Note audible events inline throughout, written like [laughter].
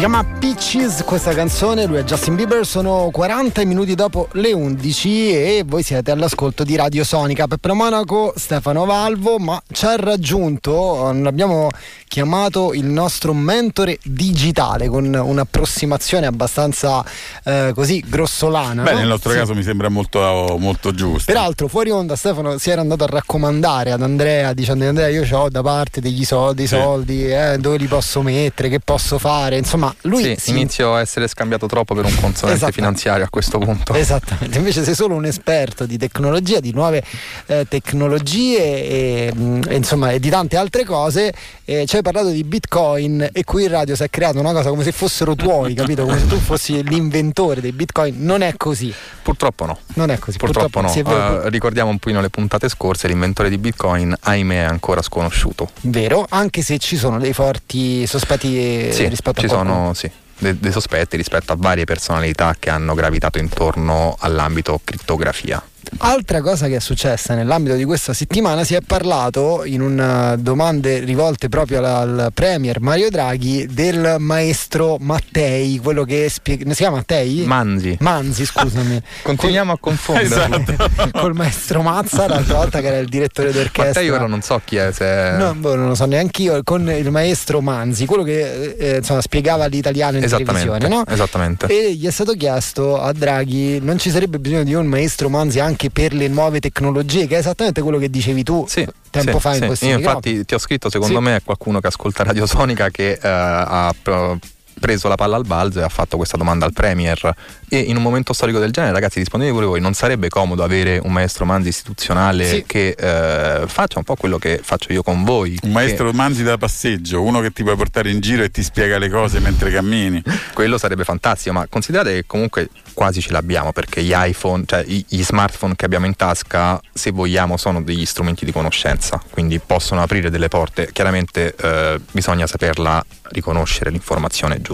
Si chiama Peaches questa canzone, lui è Justin Bieber, sono 40 minuti dopo le 11 e voi siete all'ascolto di Radio Sonica. Peppe Monaco, Stefano Valvo, ma ci ha raggiunto, abbiamo chiamato il nostro mentore digitale con un'approssimazione abbastanza eh, così grossolana. Beh, no? nel nostro sì. caso mi sembra molto, molto giusto. Peraltro, fuori onda, Stefano si era andato a raccomandare ad Andrea dicendo: Andrea, io ho da parte degli soldi, Sì. soldi, eh, dove li posso mettere, che posso fare. Insomma, lui Sì, si inizio a essere scambiato troppo per un consulente finanziario a questo punto. Esattamente, invece sei solo un esperto di tecnologia, di nuove eh, tecnologie e, mh, e, insomma e di tante altre cose. Eh, ci hai parlato di bitcoin e qui in radio si è creata una cosa come se fossero tuoi, capito? Come se tu fossi l'inventore dei bitcoin. Non è così, Purtroppo no. non è così. Purtroppo, è no. vero, Eh, ricordiamo un pochino le puntate scorse, l'inventore di Bitcoin, ahimè, è ancora sconosciuto. vero, anche se ci sono dei forti sospetti eh, Sì, rispetto ci a qualcuno. sono sì, de- dei sospetti rispetto a varie personalità che hanno gravitato intorno all'ambito criptografia. Altra cosa che è successa nell'ambito di questa settimana si è parlato in una domande rivolte proprio al, premier Mario Draghi del maestro Mattei, quello che spiega. Si chiama Mattei? Manzi. Manzi, scusami. [laughs] Continuiamo a confonderli. Esatto. [laughs] Col maestro Mazza, l'altra volta che era il direttore d'orchestra. Mattei ora non so chi è, se... No, boh, non lo so neanche io, con il maestro Manzi, quello che eh, insomma, spiegava l'italiano in televisione, no? esattamente. E gli è stato chiesto a Draghi: non ci sarebbe bisogno di un maestro Manzi anche per le nuove tecnologie, che è esattamente quello che dicevi tu Sì, tempo sì, fa in sì. questi Io microfoni. infatti ti ho scritto, secondo me è qualcuno che ascolta Radio Sonica che eh, ha pro- preso la palla al balzo e ha fatto questa domanda al Premier e in un momento storico del genere ragazzi rispondete pure voi non sarebbe comodo avere un maestro Manzi istituzionale Sì. che eh, faccia un po' quello che faccio io con voi Un maestro manzi da passeggio, uno che ti puoi portare in giro e ti spiega le cose mentre cammini. Che [laughs] quello sarebbe fantastico ma considerate che comunque quasi ce l'abbiamo perché gli iPhone cioè gli smartphone che abbiamo in tasca se vogliamo sono degli strumenti di conoscenza quindi possono aprire delle porte chiaramente eh, bisogna saperla riconoscere l'informazione giusta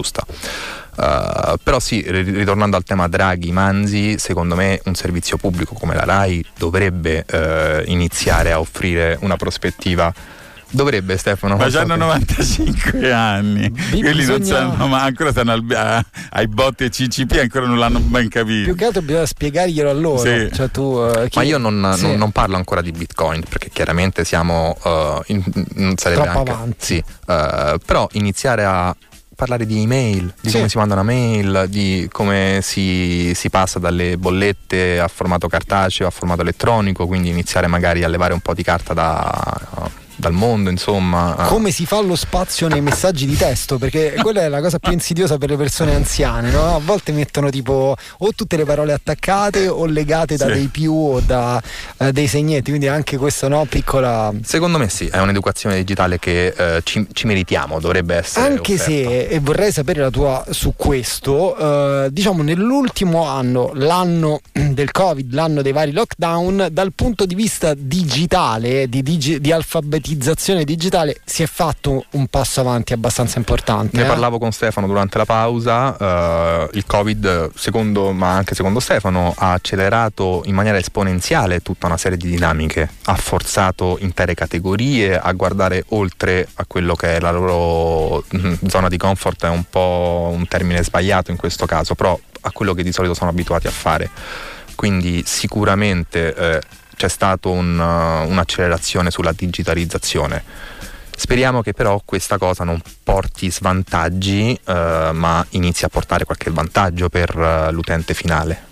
Uh, però sì, ri- ritornando al tema Draghi, Manzi, secondo me un servizio pubblico come la RAI dovrebbe eh, iniziare a offrire una prospettiva. Dovrebbe Stefano? Ma non so hanno che- 95 anni, quelli non bisogna- sanno, ma ancora stanno al- a- ai botti e CCP ancora non l'hanno ben capito. Più che altro bisogna spiegarglielo a loro. Sì. Cioè, tu, eh, chi- Ma io non, sì. non- non parlo ancora di Bitcoin perché chiaramente siamo eh, in- non sarebbe Troppo anche- avanti. Sì, eh, però iniziare a parlare di email, di Sì. come si mandano mail, di come si, si passa dalle bollette a formato cartaceo a formato elettronico, quindi iniziare magari a levare un po' di carta da- dal mondo, insomma. Come si fa lo spazio nei messaggi di testo? Perché quella è la cosa più insidiosa per le persone anziane, no? A volte mettono tipo o tutte le parole attaccate o legate da Sì. dei più o da eh, dei segnetti, quindi anche questa no, piccola. Secondo me sì, è un'educazione digitale che eh, ci, ci meritiamo, dovrebbe essere. Anche offerta. se, e vorrei sapere la tua su questo, eh, diciamo nell'ultimo anno, l'anno [clears throat] del Covid, l'anno dei vari lockdown, dal punto di vista digitale, di, digi- di alfabetizzazione digitale, si è fatto un passo avanti abbastanza importante. Ne eh? parlavo con Stefano durante la pausa, eh, il Covid, secondo, ma anche secondo Stefano, ha accelerato in maniera esponenziale tutta una serie di dinamiche, ha forzato intere categorie a guardare oltre a quello che è la loro mm, zona di comfort, è un po' un termine sbagliato in questo caso, però a quello che di solito sono abituati a fare. Quindi sicuramente eh, c'è stata un, uh, un'accelerazione sulla digitalizzazione. Speriamo che però questa cosa non porti svantaggi, eh, ma inizi a portare qualche vantaggio per eh, l'utente finale.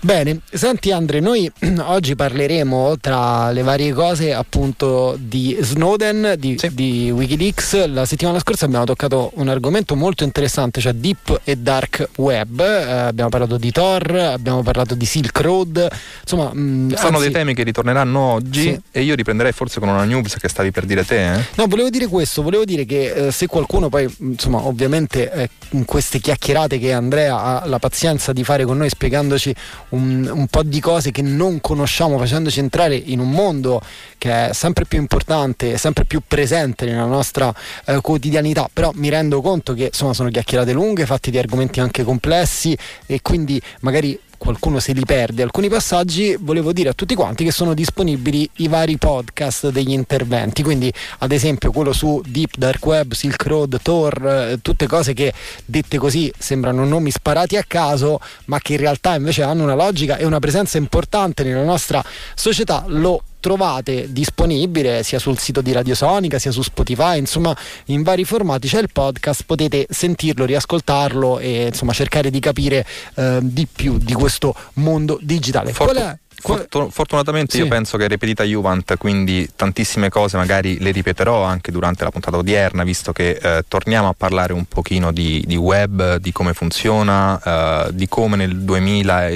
Bene, senti Andre, noi [clears throat] oggi parleremo tra le varie cose appunto di Snowden, di, Sì. di Wikileaks. La settimana scorsa abbiamo toccato un argomento molto interessante, cioè Deep e Dark Web. Eh, abbiamo parlato di Tor, abbiamo parlato di Silk Road, insomma... mh, Sono anzi- dei temi che ritorneranno oggi Sì. e io riprenderei forse con una news che stavi per dire te. eh? No, volevo dire questo, volevo dire che eh, se qualcuno poi, insomma, ovviamente eh, in queste chiacchierate che Andrea ha la pazienza di fare con noi spiegandoci un, un po' di cose che non conosciamo, facendoci entrare in un mondo che è sempre più importante, sempre più presente nella nostra eh, quotidianità, però mi rendo conto che insomma sono chiacchierate lunghe, fatte di argomenti anche complessi e quindi magari qualcuno se li perde alcuni passaggi, volevo dire a tutti quanti che sono disponibili i vari podcast degli interventi, quindi ad esempio quello su Deep Dark Web, Silk Road, Tor, eh, tutte cose che dette così sembrano nomi sparati a caso, ma che in realtà invece hanno una logica e una presenza importante nella nostra società, lo trovate disponibile sia sul sito di Radio Sonica sia su Spotify, insomma in vari formati c'è il podcast, potete sentirlo, riascoltarlo e insomma cercare di capire eh, di più di questo mondo digitale. Fortu- Qual è? Fortun- fortunatamente sì. io penso che ripetita Juvent, quindi tantissime cose magari le ripeterò anche durante la puntata odierna, visto che eh, torniamo a parlare un pochino di, di web, di come funziona, eh, di come nel 2000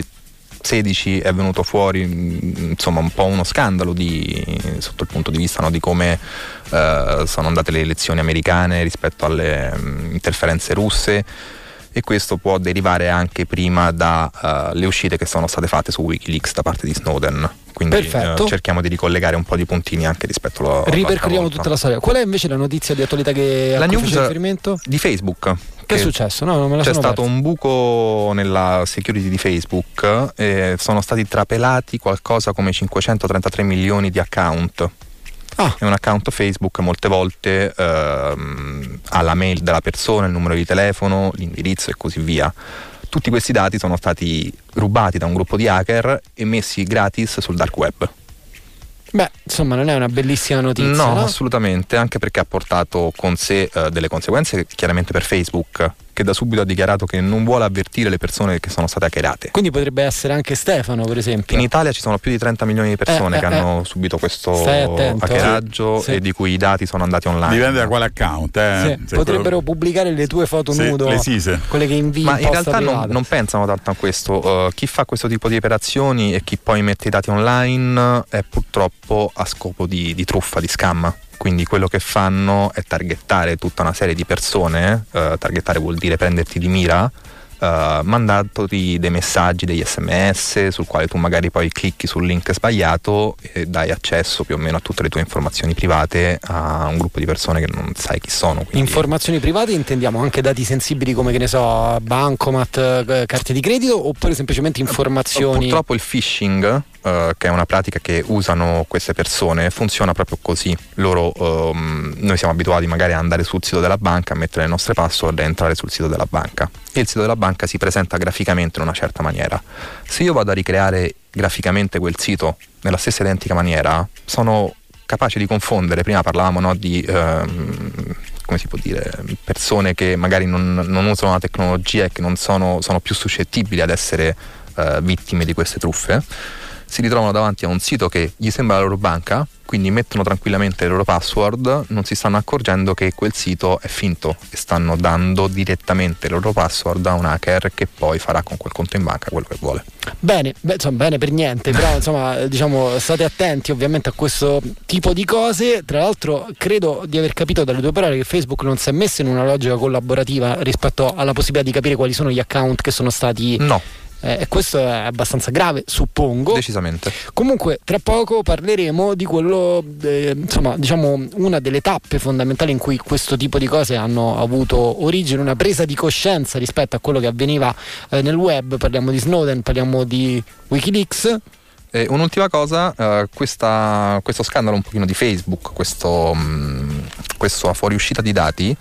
16 è venuto fuori mm, insomma un po' uno scandalo di, sotto il punto di vista no, di come eh, sono andate le elezioni americane rispetto alle um, interferenze russe e questo può derivare anche prima dalle uh, uscite che sono state fatte su Wikileaks da parte di Snowden. Quindi uh, cerchiamo di ricollegare un po' di puntini anche rispetto allo Ripercorriamo tutta la storia. Qual è invece la notizia di attualità che la news riferimento? di Facebook. Che, è successo? No, c'è stato persa. un buco nella security di Facebook e sono stati trapelati qualcosa come 533 milioni di account Ah. È un account Facebook molte volte ehm, ha la mail della persona, il numero di telefono, l'indirizzo e così via. Tutti questi dati sono stati rubati da un gruppo di hacker e messi gratis sul dark web. Beh, insomma, non è una bellissima notizia. No, no? assolutamente, anche perché ha portato con sé uh, delle conseguenze chiaramente per Facebook che da subito ha dichiarato che non vuole avvertire le persone che sono state hackerate. Quindi potrebbe essere anche Stefano, per esempio. In Italia ci sono più di 30 milioni di persone eh, che eh, hanno eh. subito questo hackeraggio sì. e di cui i dati sono andati online. Dipende da quale account. Eh. Sì. Potrebbero quello... pubblicare le tue foto sì, nudo, quelle che invii. Ma in, in realtà non, non, pensano tanto a questo. Uh, chi fa questo tipo di operazioni e chi poi mette i dati online è purtroppo a scopo di, di truffa, di scam quindi quello che fanno è targettare tutta una serie di persone, eh, targettare vuol dire prenderti di mira, uh, mandandoti dei messaggi, degli sms sul quale tu magari poi clicchi sul link sbagliato e dai accesso più o meno a tutte le tue informazioni private a un gruppo di persone che non sai chi sono. Quindi... Informazioni private intendiamo anche dati sensibili come che ne so, bancomat, eh, carte di credito oppure semplicemente informazioni? Purtroppo il phishing Uh, che è una pratica che usano queste persone, funziona proprio così. Loro, um, noi siamo abituati magari ad andare sul sito della banca, a mettere le nostre password e entrare sul sito della banca. E il sito della banca si presenta graficamente in una certa maniera. Se io vado a ricreare graficamente quel sito nella stessa identica maniera, sono capace di confondere. Prima parlavamo no, di. Um, come si può dire, persone che magari non, non, usano la tecnologia e che non sono, sono più suscettibili ad essere uh, vittime di queste truffe si ritrovano davanti a un sito che gli sembra la loro banca, quindi mettono tranquillamente le loro password, non si stanno accorgendo che quel sito è finto e stanno dando direttamente le loro password a un hacker che poi farà con quel conto in banca quello che vuole. Bene, beh, insomma, bene per niente, però insomma, [laughs] diciamo, state attenti ovviamente a questo tipo di cose. Tra l'altro, credo di aver capito dalle tue parole che Facebook non si è messo in una logica collaborativa rispetto alla possibilità di capire quali sono gli account che sono stati no e questo è abbastanza grave, suppongo. Decisamente. Comunque, tra poco parleremo di quello, eh, insomma, diciamo, una delle tappe fondamentali in cui questo tipo di cose hanno avuto origine, una presa di coscienza rispetto a quello che avveniva eh, nel web. Parliamo di Snowden, parliamo di Wikileaks. E un'ultima cosa, uh, questa, questo scandalo un pochino di Facebook, questo, questa fuoriuscita di dati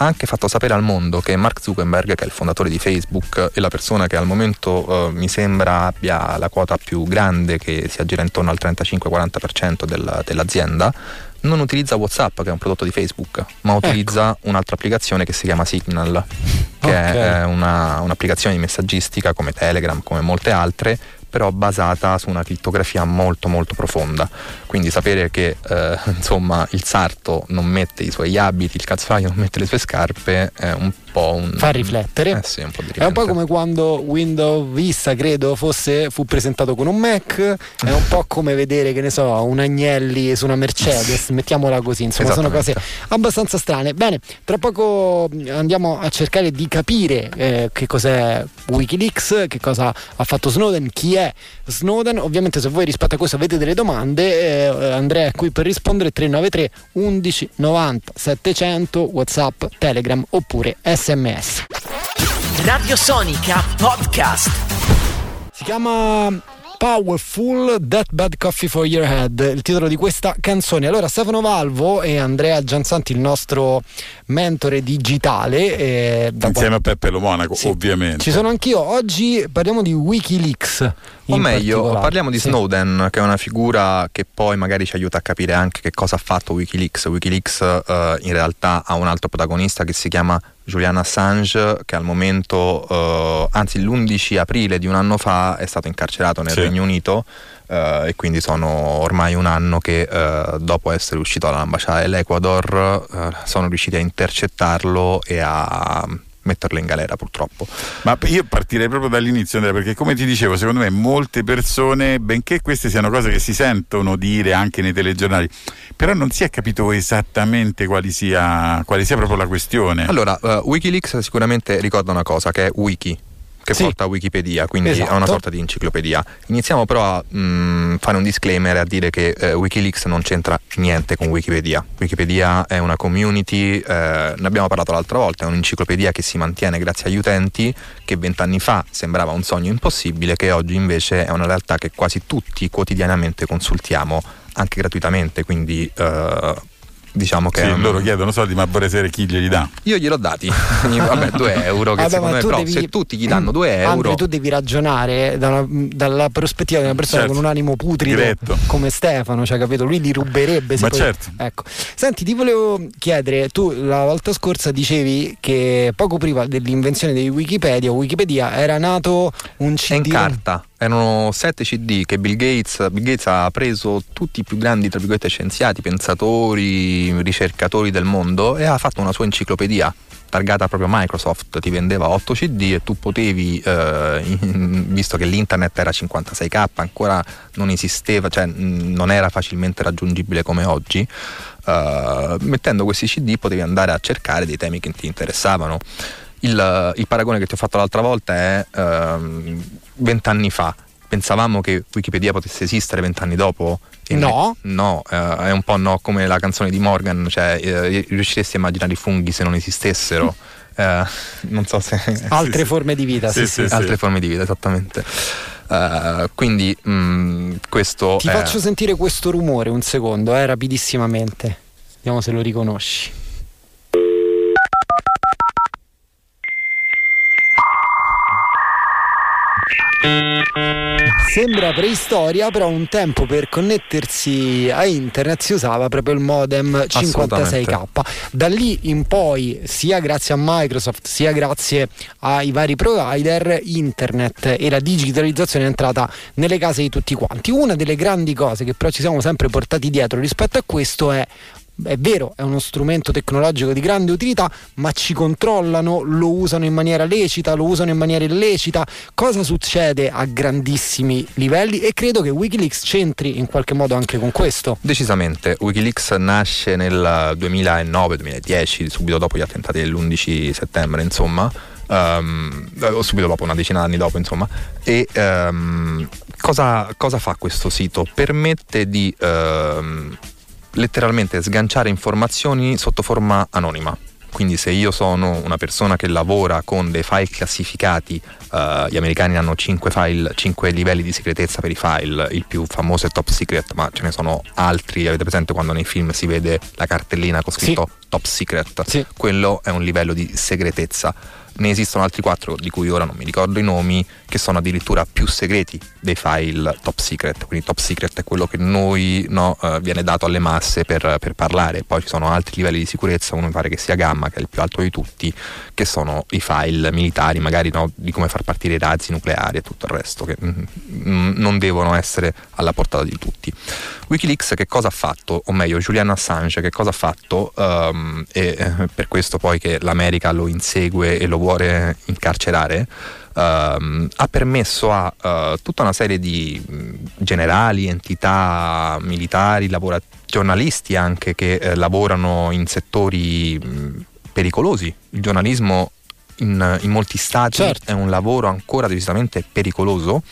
ha anche fatto sapere al mondo che Mark Zuckerberg, che è il fondatore di Facebook e la persona che al momento eh, mi sembra abbia la quota più grande, che si aggira intorno al 35-40% del, dell'azienda, non utilizza WhatsApp, che è un prodotto di Facebook, ma ecco. utilizza ecco. un'altra applicazione che si chiama Signal, che okay. è una, un'applicazione di messaggistica come Telegram, come molte altre, però basata su una crittografia molto molto profonda. Quindi sapere che eh, insomma il sarto non mette i suoi abiti, il calzolaio non mette le sue scarpe è un po' un... Fa riflettere. Eh sì, un po' è un po' come quando Windows Vista, credo, fosse, fu presentato con un Mac, è un po' come vedere, che ne so, un Agnelli su una Mercedes, mettiamola così, insomma, sono cose abbastanza strane. Bene, tra poco andiamo a cercare di capire eh, che cos'è Wikileaks, che cosa ha fatto Snowden, chi è Snowden. Ovviamente se voi rispetto a questo avete delle domande, eh, Andrea è qui per rispondere 393 11 90 700 WhatsApp, Telegram oppure SMS. Radio Sonica Podcast. Si chiama Powerful That Bad Coffee for Your Head, il titolo di questa canzone. Allora, Stefano Valvo e Andrea Gianzanti, il nostro mentore digitale. Eh, Insieme a Peppe Lo Monaco, sì. ovviamente. Ci sono anch'io. Oggi parliamo di Wikileaks. O meglio, parliamo di sì. Snowden, che è una figura che poi magari ci aiuta a capire anche che cosa ha fatto Wikileaks. Wikileaks eh, in realtà ha un altro protagonista che si chiama Julian Assange, che al momento, eh, anzi l'11 aprile di un anno fa, è stato incarcerato nel sì. Regno Unito. Uh, e quindi sono ormai un anno che uh, dopo essere uscito dall'ambasciata dell'Ecuador uh, sono riusciti a intercettarlo e a metterlo in galera purtroppo. Ma io partirei proprio dall'inizio Andrea, perché come ti dicevo, secondo me molte persone, benché queste siano cose che si sentono dire anche nei telegiornali, però non si è capito esattamente quali sia, quale sia proprio la questione. Allora, uh, Wikileaks sicuramente ricorda una cosa che è wiki, che sì. porta a Wikipedia, quindi esatto. è una sorta di enciclopedia. Iniziamo però a mh, mm, fare un disclaimer e a dire che eh, Wikileaks non c'entra niente con Wikipedia. Wikipedia è una community, eh, ne abbiamo parlato l'altra volta, è un'enciclopedia che si mantiene grazie agli utenti, che vent'anni fa sembrava un sogno impossibile, che oggi invece è una realtà che quasi tutti quotidianamente consultiamo anche gratuitamente, quindi eh, diciamo che sì, um, loro chiedono soldi ma vorrei sapere chi glieli dà. Io glielo dati. Vabbè [laughs] 2 euro che Vabbè, secondo me però devi, se tutti gli danno 2 euro Andre, tu devi ragionare da una, dalla prospettiva di una persona certo. con un animo putrido Gretto. come Stefano cioè capito? Lui li ruberebbe ma poi... certo. Ecco. Senti ti volevo chiedere tu la volta scorsa dicevi che poco prima dell'invenzione di Wikipedia Wikipedia era nato un CD in carta erano sette CD che Bill Gates, Bill Gates, ha preso tutti i più grandi scienziati, pensatori, ricercatori del mondo e ha fatto una sua enciclopedia targata proprio Microsoft, ti vendeva 8 CD e tu potevi, eh, in, visto che l'internet era 56k, ancora non esisteva, cioè non era facilmente raggiungibile come oggi, eh, mettendo questi CD potevi andare a cercare dei temi che ti interessavano. Il, il paragone che ti ho fatto l'altra volta è ehm, vent'anni fa. Pensavamo che Wikipedia potesse esistere vent'anni dopo? no. Me, no, eh, è un po' no come la canzone di Morgan, cioè eh, riusciresti a immaginare i funghi se non esistessero? [laughs] Eh, non so se... Altre [laughs] sì, forme di vita, sì, sì, sì Altre forme di vita, esattamente. Uh, quindi mh, mm, questo ti è... faccio sentire questo rumore un secondo eh, rapidissimamente vediamo se lo riconosci Sembra preistoria, però un tempo per connettersi a internet si usava proprio il modem 56k. Da lì in poi, sia grazie a Microsoft, sia grazie ai vari provider, internet e la digitalizzazione è entrata nelle case di tutti quanti. Una delle grandi cose che però ci siamo sempre portati dietro rispetto a questo è è vero, è uno strumento tecnologico di grande utilità, ma ci controllano, lo usano in maniera lecita, lo usano in maniera illecita. Cosa succede a grandissimi livelli? E credo che Wikileaks c'entri in qualche modo anche con questo. Decisamente, Wikileaks nasce nel 2009-2010, subito dopo gli attentati dell'11 settembre, insomma. Um, subito dopo, una decina d'anni dopo, insomma. E um, cosa, cosa, fa questo sito? Permette di um, letteralmente sganciare informazioni sotto forma anonima. Quindi se io sono una persona che lavora con dei file classificati, uh, gli americani hanno 5, file, 5 livelli di segretezza per i file, il più famoso è top secret, ma ce ne sono altri, avete presente quando nei film si vede la cartellina con scritto sì. top secret? Sì. Quello è un livello di segretezza ne esistono altri quattro di cui ora non mi ricordo i nomi che sono addirittura più segreti dei file top secret. Quindi top secret è quello che noi no, uh, viene dato alle masse per, per, parlare. Poi ci sono altri livelli di sicurezza uno mi pare che sia gamma che è il più alto di tutti che sono i file militari magari no, di come far partire i razzi nucleari e tutto il resto che mm, mm non devono essere alla portata di tutti. Wikileaks che cosa ha fatto? O meglio Julian Assange che cosa ha fatto? Um, e eh, per questo poi che l'America lo insegue e lo vuole incarcerare, uh, ha permesso a uh, tutta una serie di generali, entità militari, lavora- giornalisti anche che eh, lavorano in settori mh, pericolosi. Il giornalismo in, in molti stati certo. è un lavoro ancora decisamente pericoloso.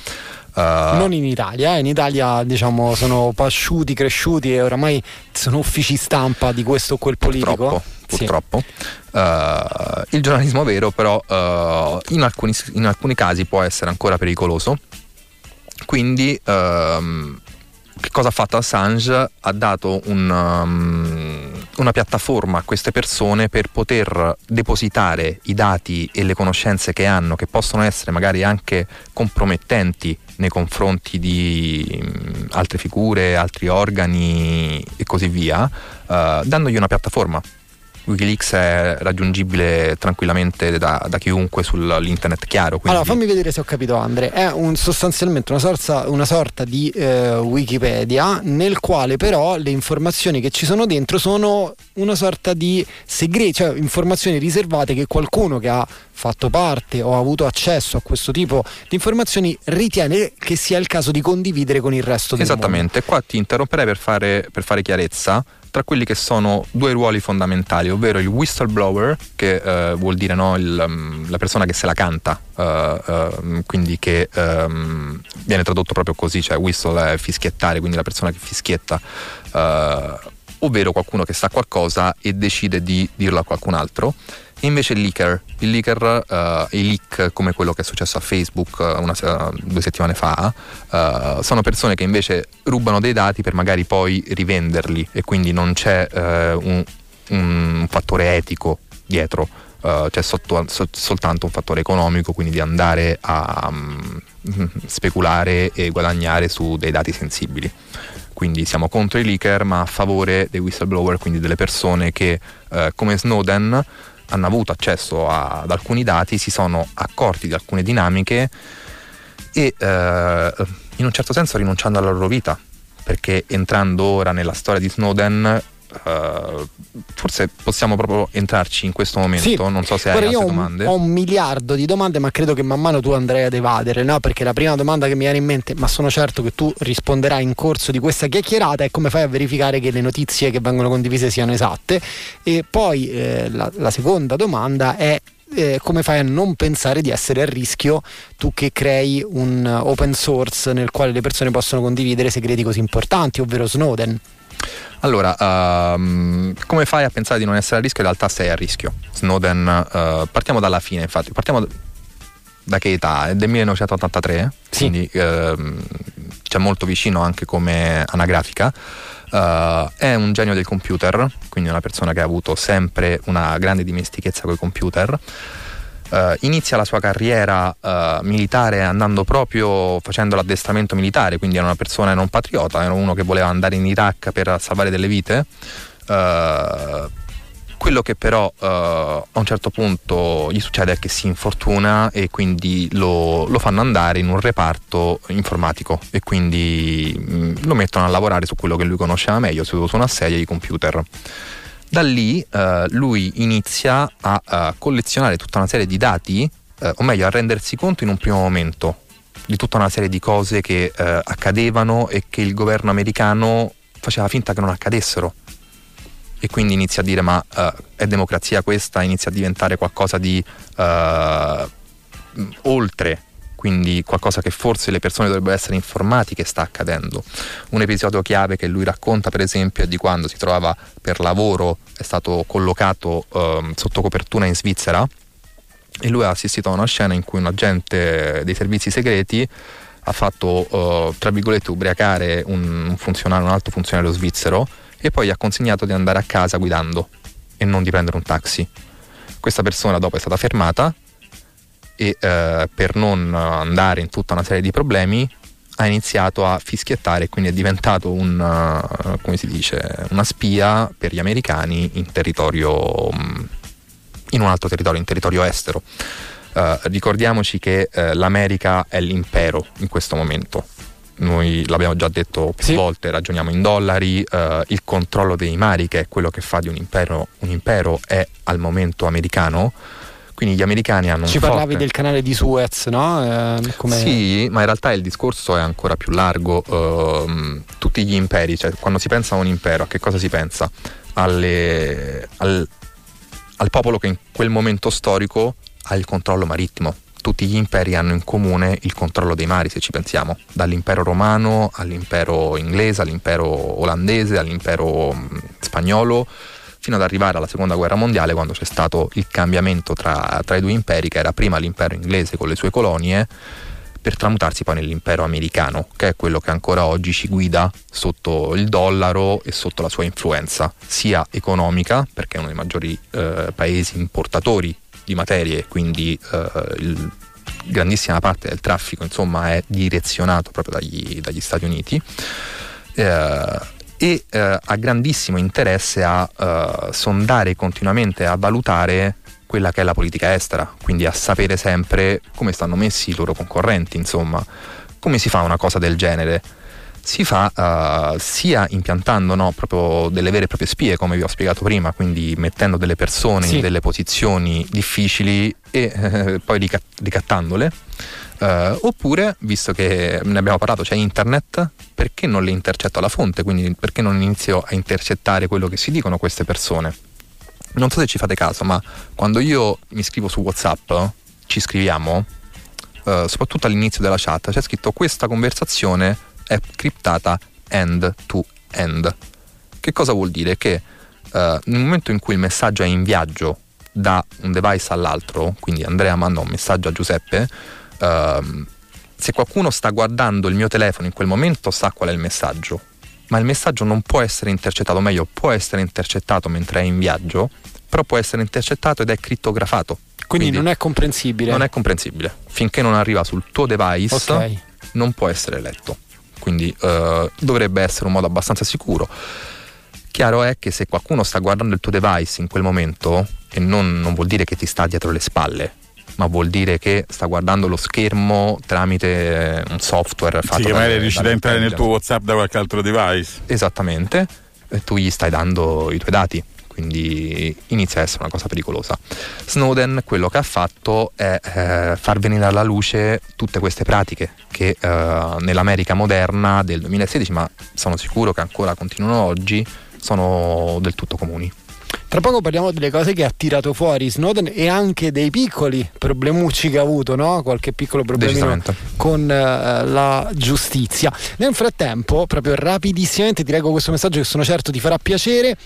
Uh, non in Italia, eh. in Italia diciamo sono pasciuti, cresciuti e oramai sono uffici stampa di questo o quel politico. Purtroppo, purtroppo. Sì. Uh, il giornalismo vero però uh, in, alcuni, in, alcuni, casi può essere ancora pericoloso Quindi ehm, che cosa ha fatto Assange? Ha dato un, um, una piattaforma a queste persone per poter depositare i dati e le conoscenze che hanno, che possono essere magari anche compromettenti nei confronti di um, altre figure, altri organi e così via, uh, dandogli una piattaforma Wikileaks è raggiungibile tranquillamente da, da chiunque sull'internet chiaro. Quindi... Allora fammi vedere se ho capito Andre, è un, sostanzialmente una sorta, una sorta di eh, Wikipedia nel quale però le informazioni che ci sono dentro sono una sorta di segreti, cioè informazioni riservate che qualcuno che ha fatto parte o ha avuto accesso a questo tipo di informazioni ritiene che sia il caso di condividere con il resto del Esattamente. mondo. Esattamente, qua ti interromperei per fare, per fare chiarezza tra quelli che sono due ruoli fondamentali, ovvero il whistleblower, che eh, vuol dire no, il, um, la persona che se la canta, uh, uh, quindi che um, viene tradotto proprio così, cioè whistle è fischiettare, quindi la persona che fischietta, uh, ovvero qualcuno che sa qualcosa e decide di dirlo a qualcun altro e invece il leaker, il leaker, uh, i leak come quello che è successo a Facebook uh, una, uh, due settimane fa, sono persone che invece rubano dei dati per magari poi rivenderli e quindi non c'è un, un, fattore etico dietro, c'è sotto, so, soltanto un fattore economico, quindi di andare a um, speculare e guadagnare su dei dati sensibili. Quindi siamo contro i leaker ma a favore dei whistleblower, quindi delle persone che eh, come Snowden hanno avuto accesso a, ad alcuni dati, si sono accorti di alcune dinamiche e eh, in un certo senso rinunciando alla loro vita, perché entrando ora nella storia di Snowden Uh, forse possiamo proprio entrarci in questo momento. Sì. Non so se Guarda, hai altre domande. Ho un miliardo di domande, ma credo che man mano tu andrai ad evadere, no? Perché la prima domanda che mi viene in mente, ma sono certo che tu risponderai in corso di questa chiacchierata, è come fai a verificare che le notizie che vengono condivise siano esatte. E poi eh, la, la seconda domanda è eh, come fai a non pensare di essere a rischio tu che crei un open source nel quale le persone possono condividere segreti così importanti, ovvero Snowden? Allora, um, come fai a pensare di non essere a rischio? In realtà sei a rischio. Snowden, uh, partiamo dalla fine, infatti, partiamo da che età? È del 1983, sì. quindi uh, c'è molto vicino anche come anagrafica. Uh, è un genio del computer, quindi una persona che ha avuto sempre una grande dimestichezza con i computer. Uh, inizia la sua carriera uh, militare andando proprio facendo l'addestramento militare, quindi era una persona non patriota, era uno che voleva andare in Iraq per salvare delle vite. Uh, quello che però a un certo punto gli succede è che si infortuna e quindi lo, lo fanno andare in un reparto informatico e quindi mh, mm, lo mettono a lavorare su quello che lui conosceva meglio, seduto su una sedia di computer. Da lì eh, lui inizia a, a, collezionare tutta una serie di dati, eh, o meglio a rendersi conto in un primo momento di tutta una serie di cose che eh, accadevano e che il governo americano faceva finta che non accadessero. E quindi inizia a dire ma eh, è democrazia questa, inizia a diventare qualcosa di eh, oltre quindi qualcosa che forse le persone dovrebbero essere informati che sta accadendo. Un episodio chiave che lui racconta per esempio è di quando si trovava per lavoro, è stato collocato eh, sotto copertura in Svizzera e lui ha assistito a una scena in cui un agente dei servizi segreti ha fatto, eh, tra virgolette, ubriacare un, funzionario, un alto funzionario svizzero e poi gli ha consegnato di andare a casa guidando e non di prendere un taxi. Questa persona dopo è stata fermata e eh, per non andare in tutta una serie di problemi ha iniziato a fischiettare e quindi è diventato un, uh, come si dice, una spia per gli americani in territorio um, in un altro territorio, in territorio estero. Uh, ricordiamoci che uh, l'America è l'impero in questo momento. Noi l'abbiamo già detto più sì. volte, ragioniamo in dollari, il controllo dei mari, che è quello che fa di un impero un impero, è al momento americano quindi gli americani hanno Ci parlavi forte... del canale di Suez, no? Eh, come... Sì, ma in realtà il discorso è ancora più largo. Uh, tutti gli imperi, cioè quando si pensa a un impero, a che cosa si pensa? Alle, al, al popolo che in quel momento storico ha il controllo marittimo. Tutti gli imperi hanno in comune il controllo dei mari, se ci pensiamo, dall'impero romano all'impero inglese, all'impero olandese, all'impero spagnolo fino ad arrivare alla seconda guerra mondiale quando c'è stato il cambiamento tra, tra i due imperi che era prima l'impero inglese con le sue colonie per tramutarsi poi nell'impero americano, che è quello che ancora oggi ci guida sotto il dollaro e sotto la sua influenza, sia economica, perché è uno dei maggiori eh, paesi importatori di materie, quindi eh, il, grandissima parte del traffico insomma, è direzionato proprio dagli, dagli Stati Uniti. Eh, e eh, ha grandissimo interesse a eh, sondare continuamente, a valutare quella che è la politica estera, quindi a sapere sempre come stanno messi i loro concorrenti, insomma, come si fa una cosa del genere. Si fa uh, sia impiantando no, proprio delle vere e proprie spie, come vi ho spiegato prima, quindi mettendo delle persone sì. in delle posizioni difficili e eh, [laughs] poi ricat- ricattandole, Uh, oppure, visto che ne abbiamo parlato, c'è internet, perché non le intercetto alla fonte? Quindi perché non inizio a intercettare quello che si dicono queste persone? Non so se ci fate caso, ma quando io mi scrivo su WhatsApp, ci scriviamo, uh, soprattutto all'inizio della chat, c'è scritto questa conversazione è criptata end to end. Che cosa vuol dire? Che uh, nel momento in cui il messaggio è in viaggio da un device all'altro, quindi Andrea manda un messaggio a Giuseppe, uh, se qualcuno sta guardando il mio telefono in quel momento sa qual è il messaggio, ma il messaggio non può essere intercettato, meglio può essere intercettato mentre è in viaggio, però può essere intercettato ed è crittografato. Quindi, Quindi non è comprensibile. Non è comprensibile. Finché non arriva sul tuo device okay. non può essere letto. Quindi uh, dovrebbe essere un modo abbastanza sicuro. Chiaro è che se qualcuno sta guardando il tuo device in quel momento, e non, non vuol dire che ti sta dietro le spalle, ma vuol dire che sta guardando lo schermo tramite un software fatto sì, che magari riesci ad entrare nel tuo WhatsApp da qualche altro device. Esattamente, e tu gli stai dando i tuoi dati quindi inizia a essere una cosa pericolosa. Snowden quello che ha fatto è eh, far venire alla luce tutte queste pratiche che eh, nell'America moderna del 2016, ma sono sicuro che ancora continuano oggi, sono del tutto comuni. Tra poco parliamo delle cose che ha tirato fuori Snowden e anche dei piccoli problemucci che ha avuto, no? qualche piccolo problema con uh, la giustizia. Nel frattempo, proprio rapidissimamente ti leggo questo messaggio che sono certo ti farà piacere.